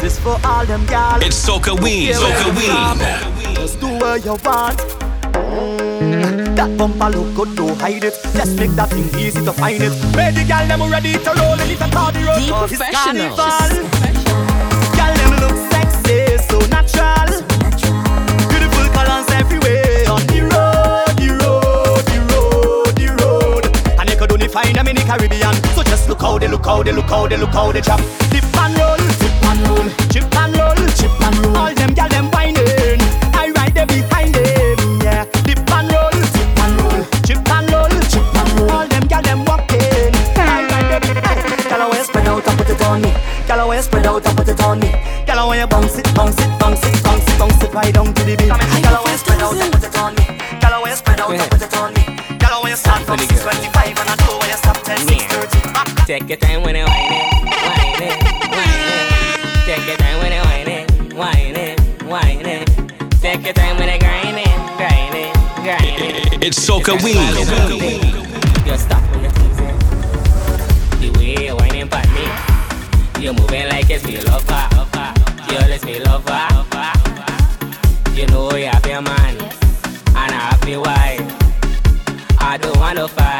This is for all them gals. It's Soca Weed, Soca Weed. Just do what you want. Mm, that bumper look good, don't hide it. Just make that thing easy to find it. Where the gal them ready to roll and it's a party road. The it's professionals. carnival. Gal them look sexy, so natural. Beautiful colors everywhere on the road, the road, the road, the road. And you could only find them in the Caribbean. Just look how they look how they look how they look how they chop. Dip and roll, dip and roll, chip and roll, chip and roll. All them gal them whining, I ride there behind them. Yeah, dip and roll, dip and roll, chip and roll, chip and roll. All them gal them walking, I ride there behind. Gal I want spread out and put it on me. Gal I spread out and put it on me. Gal I bounce it, bounce it, bounce it, bounce it, bounce it right down Take your time when you whine it, whine it, whine it. Take your time when you whine it, whine it, whine it. Take your time when you grind it, grind it, grind it. It's Soca Weed. You stop when you teasing. The way you're whining for me, you're moving like it's me lover. You let me lover. You know you have your man, and I have your wife. I don't wanna fight.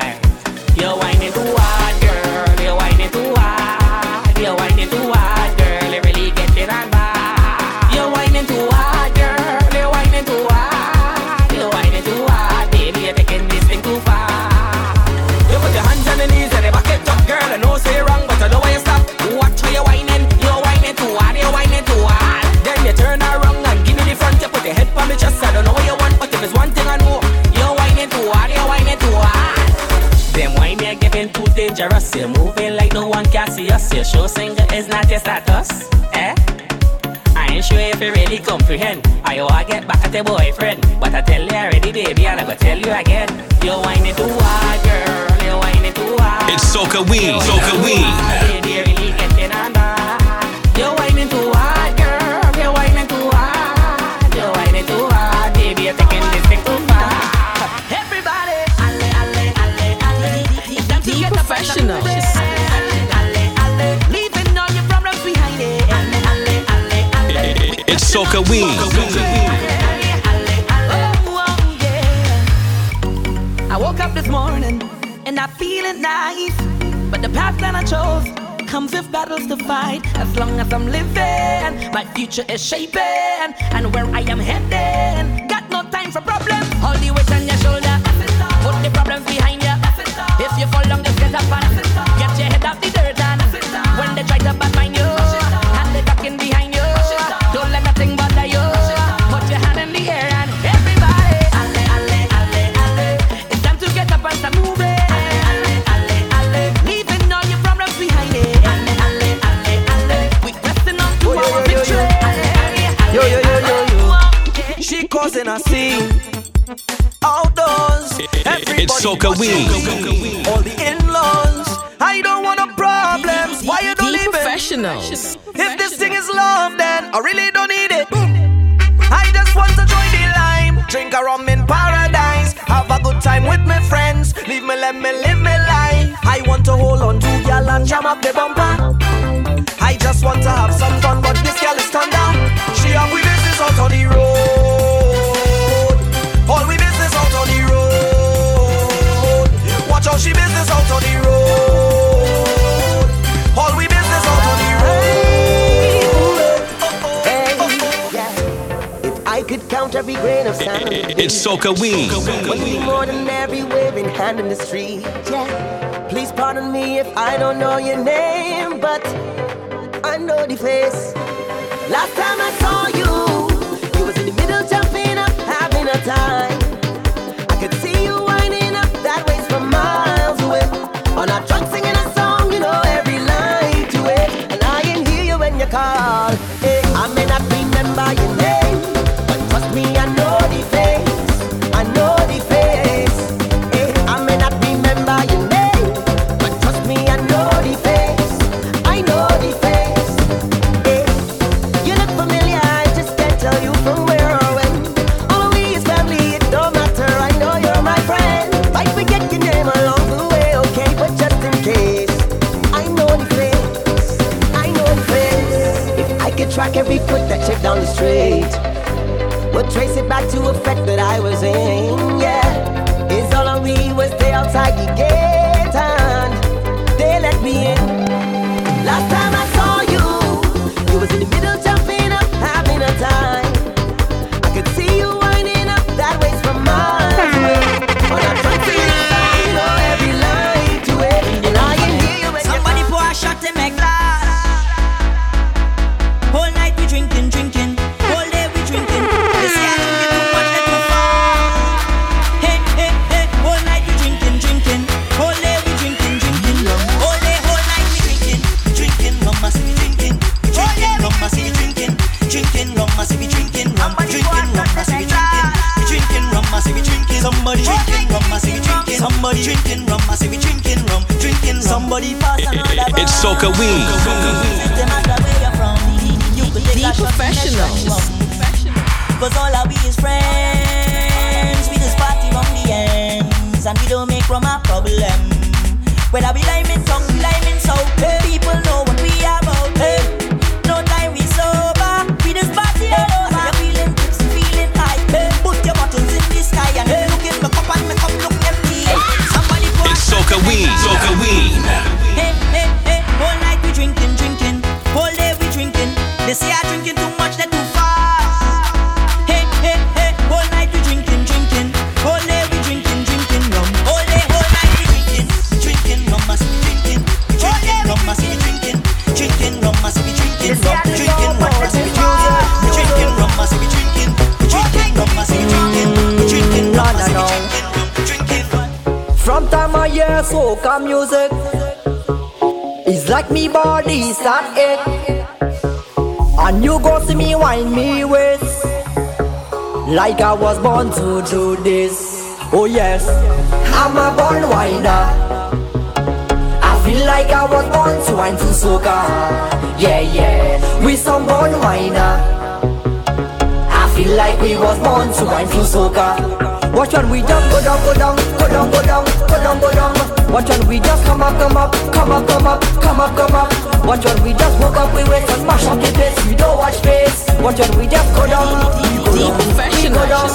Dangerous. You're moving like no one can see us. Your show singer is not your status. Eh? I ain't sure if you really comprehend. I want to get back at your boyfriend. But I tell you already, baby, and I go tell you again. You're whining too hard, girl. You're whining too hard. It's Soca Weed, Soca Weed. Baby, you're really getting on. You're whining too hard, path that I chose comes with battles to fight. As long as I'm living, my future is shaping, and where I am heading, got no time for problems. All the weight on your shoulder, put the problems behind you. If you fall down, just get up and It's Soca watching. Weed. All the in-laws. I don't want no problems. Why you don't leave it? professionals. If this thing is love, then I really don't need it. I just want to join the line, drink a rum in paradise, have a good time with my friends. Leave me, let me live my life. I want to hold on to y'all and jam up the bumper. I just want to have some fun, but this girl is turned down. She have we business out on the road. Watch out, she business out on the road. All we business out on the road. Hey, yeah. If I could count every grain of sand, It's Soca Weed. would be more than every waving hand in the street. Yeah. Please pardon me if I don't know your name, but I know the face. Last time I saw you, you was in the middle jumping up, having a time. Somebody drinking rum, must be drinking rum. Drinking somebody pass another rum. It's Soca Ween. System matter where you're from. You could take a shot in the professionals. Cause all our we is friends. We just party from the ends. And we don't make rum a problem. Whether we liming tongue, soca music, it's like me body start it. And you go see me wind me waist, like I was born to do this. Oh yes, I'm a born whiner. I feel like I was born to wine to soca. Yeah yeah, we some born whiner. I feel like we was born to wine to soca. Watch when we just go down, go down, go down, go down, go down, go down. Watch when we just come up, come up, come up, come up, come up, come up. Watch when we just woke up, we wait and mash up the place. We don't watch face. Watch when we just go down, go down, we go down.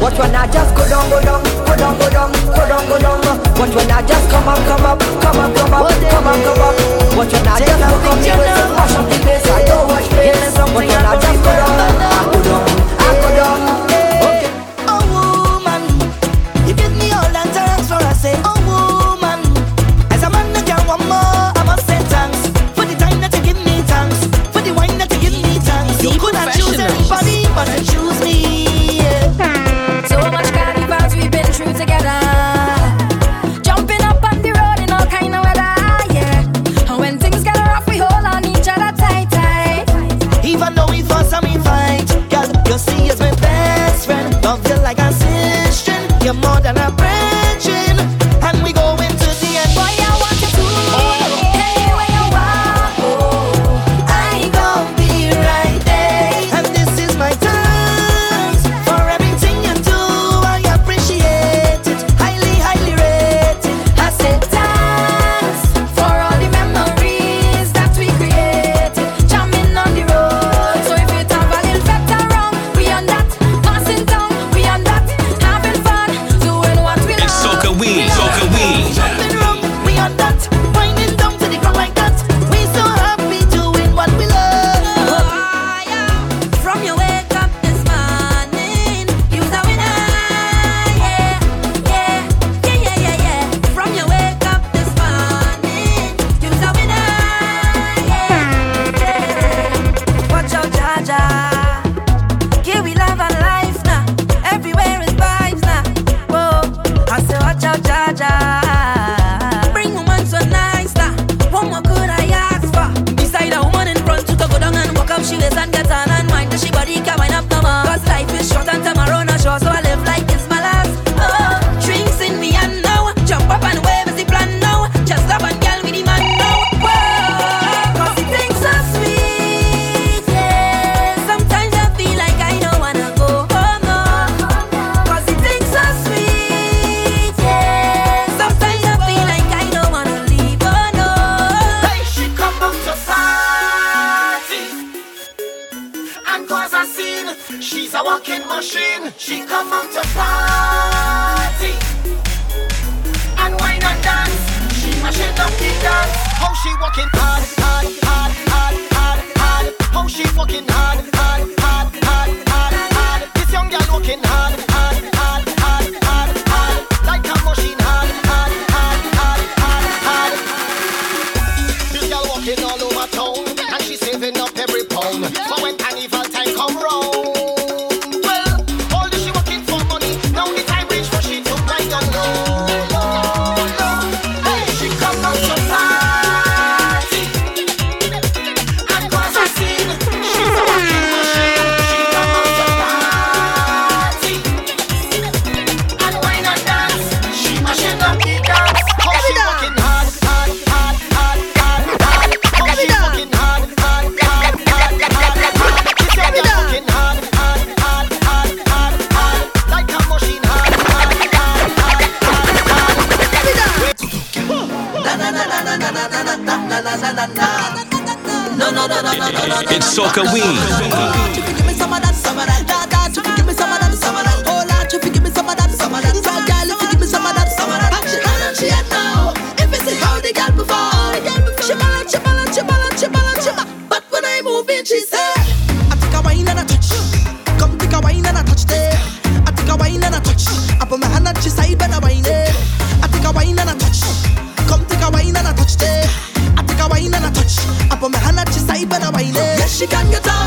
Watch when I just go down, go down, go down, go down, go down, go down. Watch when I just come up, come up, come up, come up, come up, come up. Watch when I just woke up, we wait and mash up the place. I don't watch face. Watch when I just go down, You're more than a she can get out.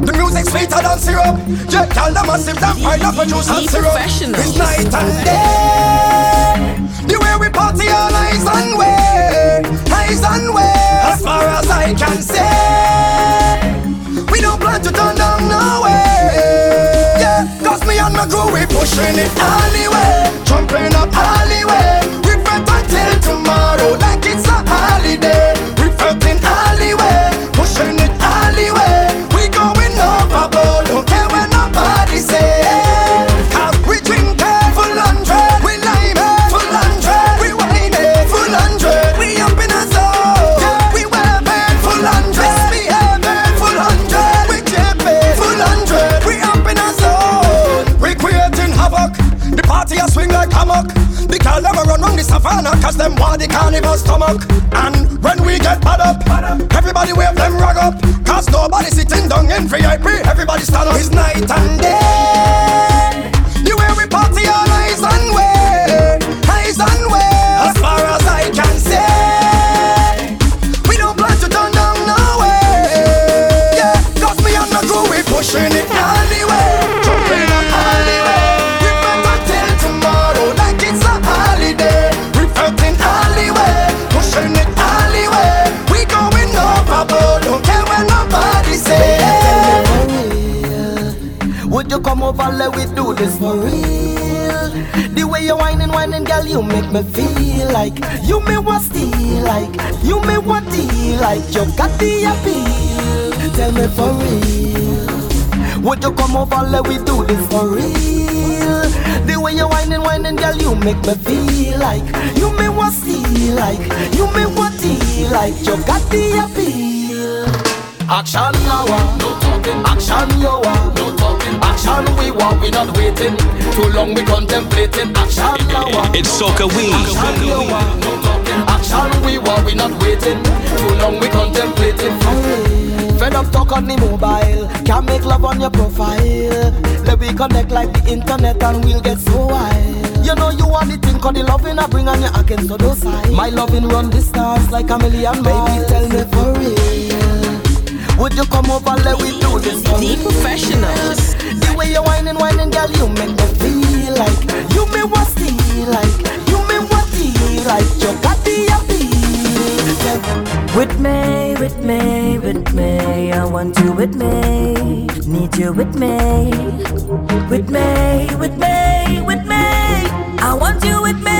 The music sweeter than syrup. Yeah, y'all the massive than pineapple juice and syrup. It's night and day. The way we party all eyes on way, eyes on way. As far as I can say, we don't plan to turn down no way. Yeah, cause me and my crew we pushing it alleyway, jumping up alleyway. carnival stomach. And when we get bad up, everybody wave them rag up. Cause nobody sitting down in VIP, everybody stand up. It's night and day. you come over, let we do this for real. The way you whine whining, whine girl, you make me feel like you may want steal, like you may want deal, like you got the appeal. Tell me for real, would you come over, let we do this for real? The way you whine whining, whine girl, you make me feel like you may want steal, like you may want deal, like you got the appeal. Action now, no talking. Action yo, no talking. Action we want, we not waiting. Too long we contemplating. Action now, it's soccer we. Action yo, no talking. Action we want, we not waiting. Too long we contemplating. Hey, fed up talk on the mobile, can't make love on your profile. Let we connect like the internet and we'll get so wild. You know you want the thing cause the loving I bring on you against to those sides. My loving run distance like a million miles. Baby, tell me for real. Would you come over, let we do this? The professionals. The way you whining, whining, girl, you make me feel like you me what feel like you me what feel like you got the appeal. With me, with me, with me, I want you with me, need you with me, with me, with me, with me, I want you with me,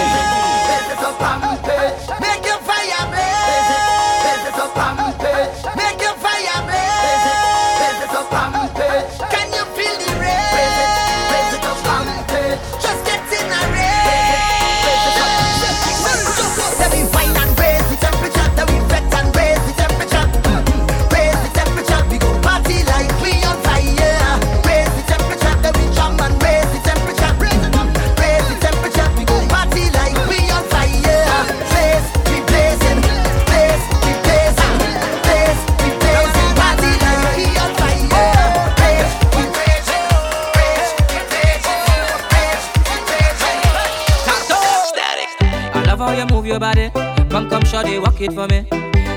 Come, walk it for me.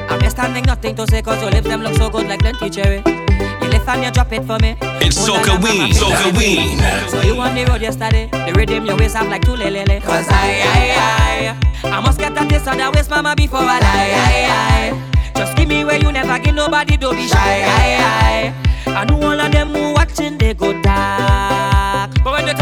I'm just standing, nothing to say, cause your lips them look so good like plenty cherry. You lift and you drop it for me. It's Soca mama, Soca. Ween. So you on the road yesterday, the rhythm your waist have like two lelele. Cause I, I, I, I must get a taste of that waist, mama, before I lie, I, I. Just give me where you never give nobody, don't be shy, I, I. I know all of them who watching, they go dark. But when they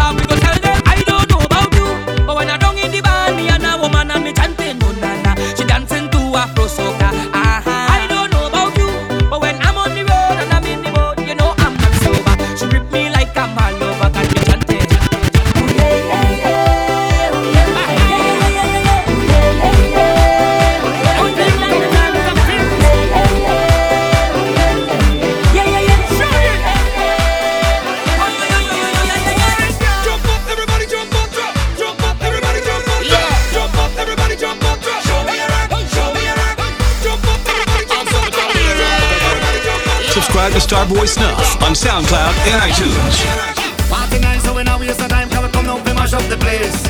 Subscribe to Starboy Snuff on SoundCloud and iTunes. Party night, so we not waste the time, come come now, we mash up the place.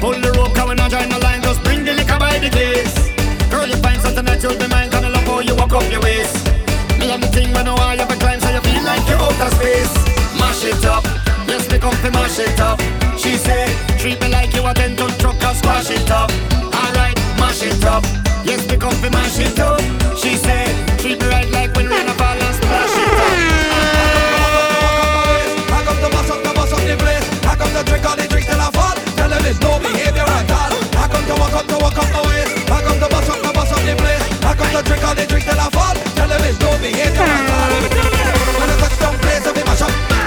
Pull the rope, come we not join the line, just bring the liquor by the case. Girl, you find something that you'll be mine, come love you walk up your waist. Me love the thing when no I ever climb, so you feel like you're out of space. Mash it up, yes, me come to mash it up. She say, treat me like you a ten ton truck and squash it up. Alright, mash it up, yes, me come to mash it up. She say, They drink till I fall. When I touch be.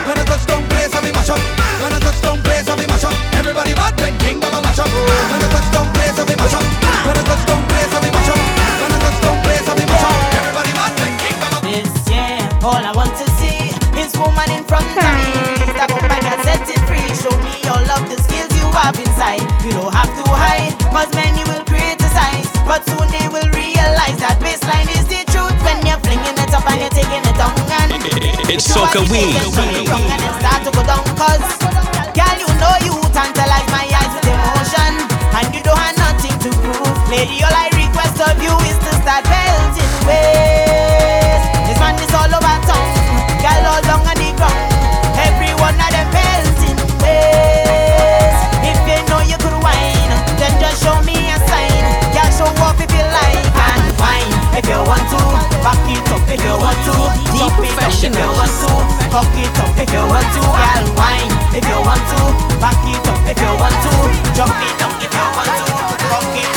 When I touch be. When I touch be. Everybody mad Baba. When I touch be. When I touch be. When I touch be. Everybody mad King all I want to see is woman in front of me. Set it free. Show me all of the skills you have inside. Don't have to cause many will create. But soon they will realize that baseline is the truth when you're flinging it up and you're taking it down. And it's soca weed. And start to go down, cause girl, you know you tantalize my eyes with emotion, and you don't have nothing to prove. Lady, all I request of you is to start away. if you want to. Deep professional if you want to. Cock it up if you want to. Girl, wine if you want to. Back it up if you want to. Jump it up if you want to. Cock it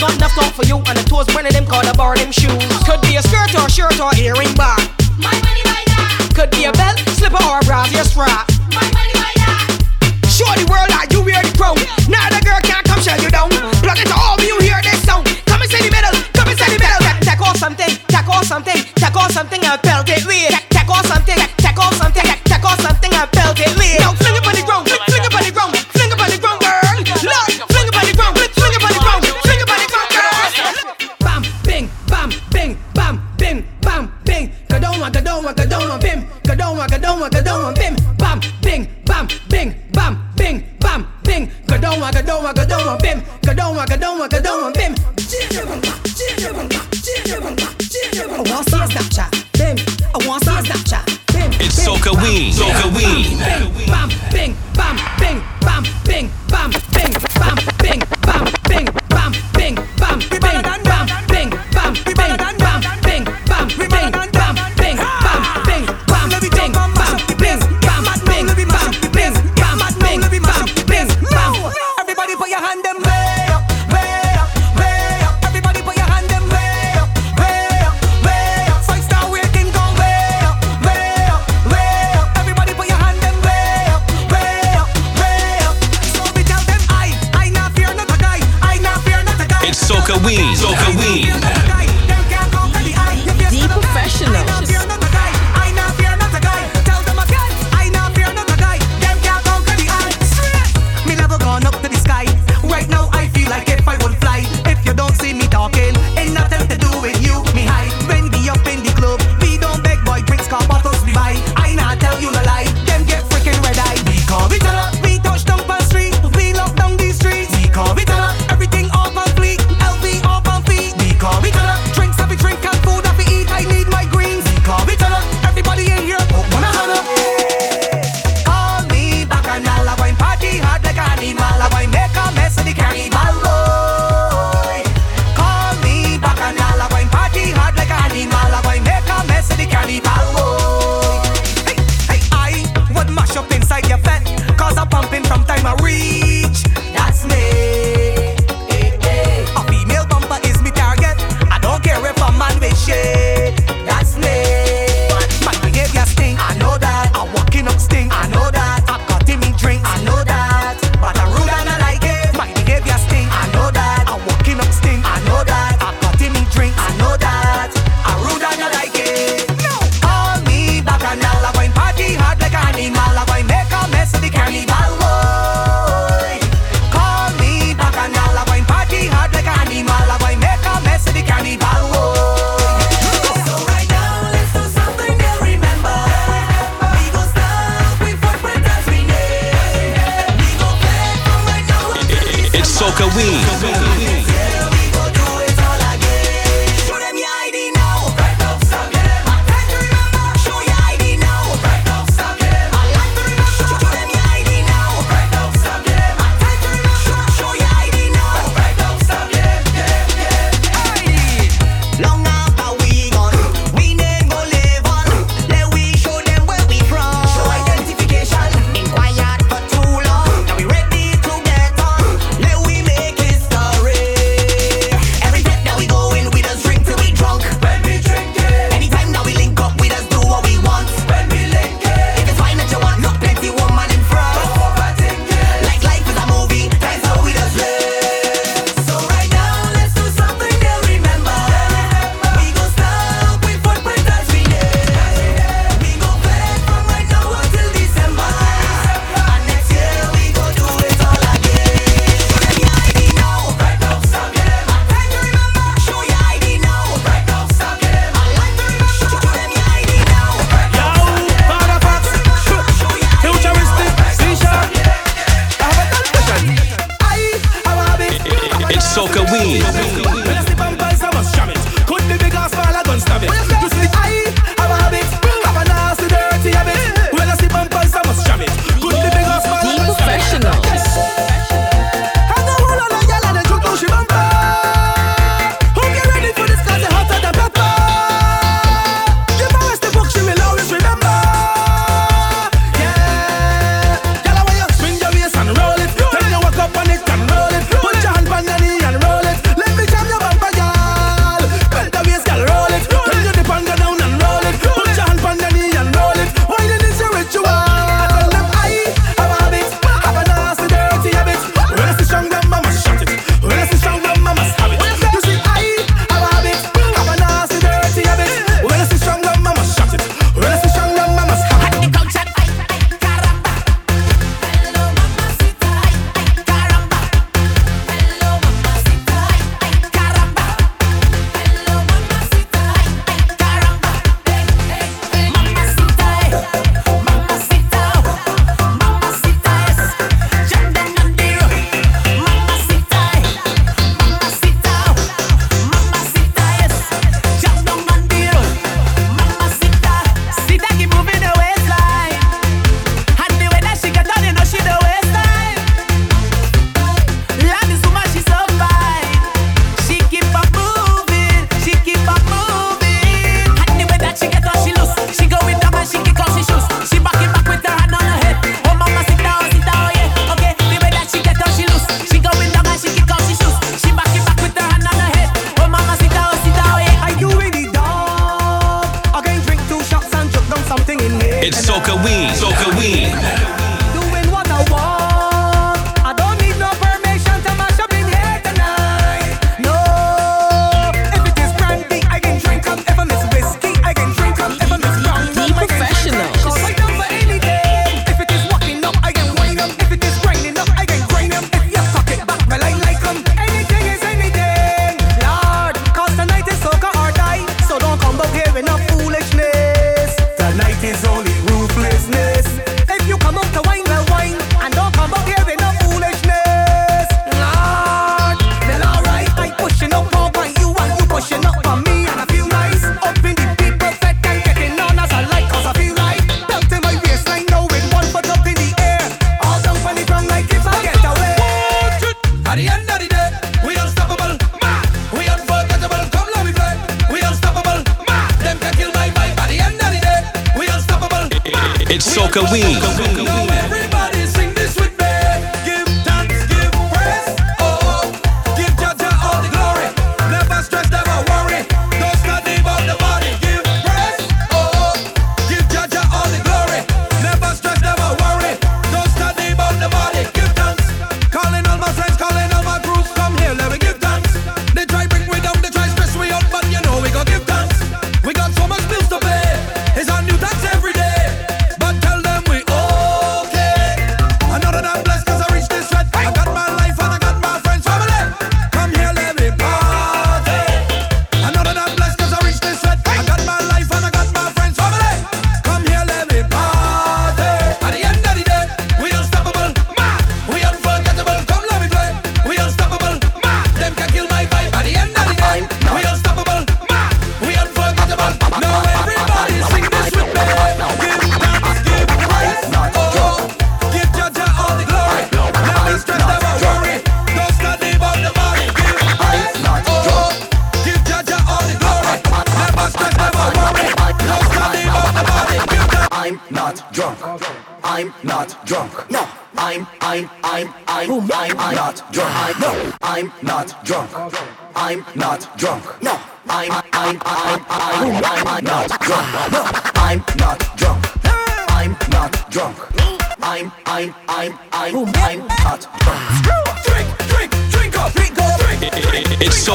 got enough clock for you and the toes, one of them called a bar them shoes. Could be a skirt or shirt or earring, down and go down go down and go down and pimp. I want some Snapchat, pimp. I want some Snapchat, pimp. It's Soca Ween, Soca Ween. Bam, bing, bam, bing. December.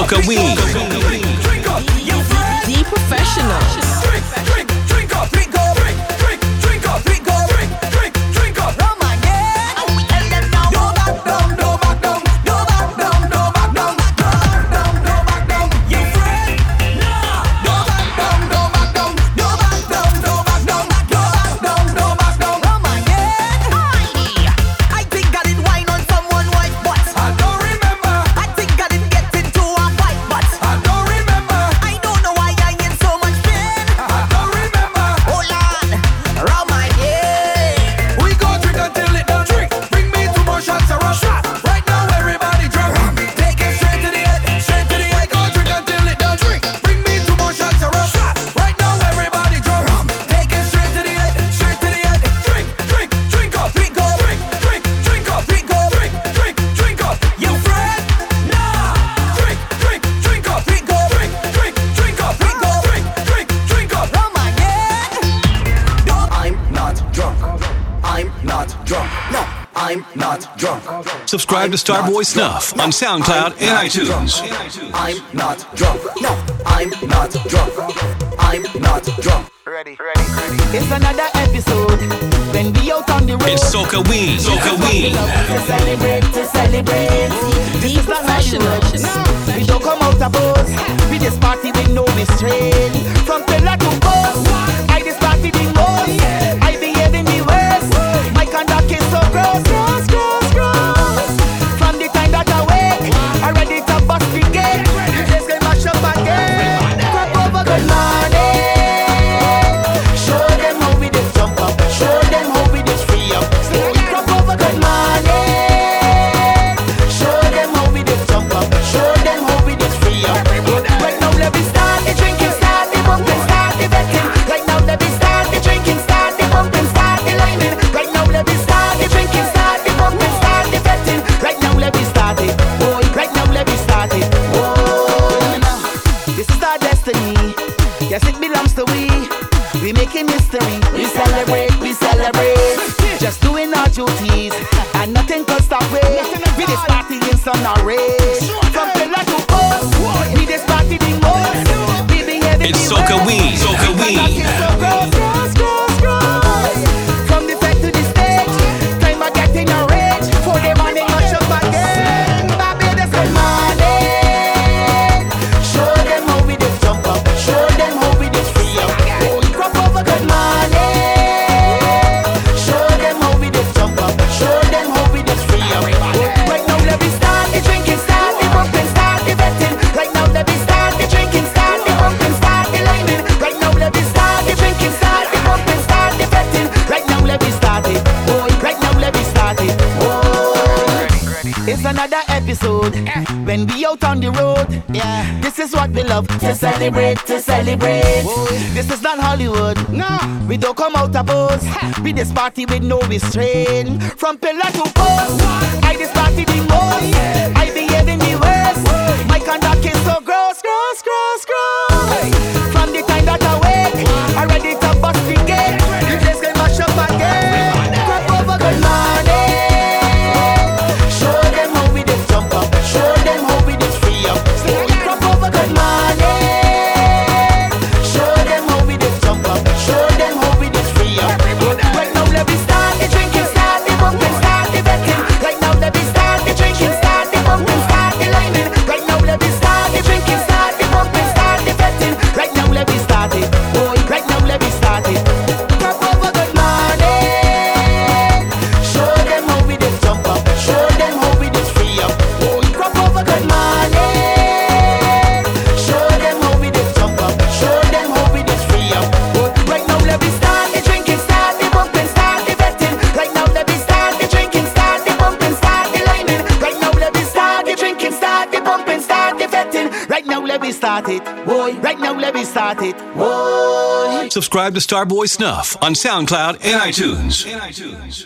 Coca Weed. The professional. Subscribe I'm not drunk. Subscribe to Starboy Snuff on SoundCloud and iTunes. I'm not drunk. No, I'm not drunk. I'm not drunk. Ready, ready, ready. It's another episode. When we out on the road. It's Soca Ween. Soca Ween. To celebrate, to celebrate. This is professional. We don't come out of pose. We just party with no restraint. From pillar to post. I just party the most. I We making history. We celebrate, we celebrate. Just doing our duties, and nothing can stop we. We this party in some rage. From pillar to post, we this party the most. We behaving It's Soca worst. Ween. Soca out on the road. Yeah, this is what we love to celebrate, to celebrate. Whoa. This is not Hollywood. No, we don't come out of pose. we this party with no restraint from pillar to post. Subscribe to Starboy Snuff on SoundCloud and iTunes.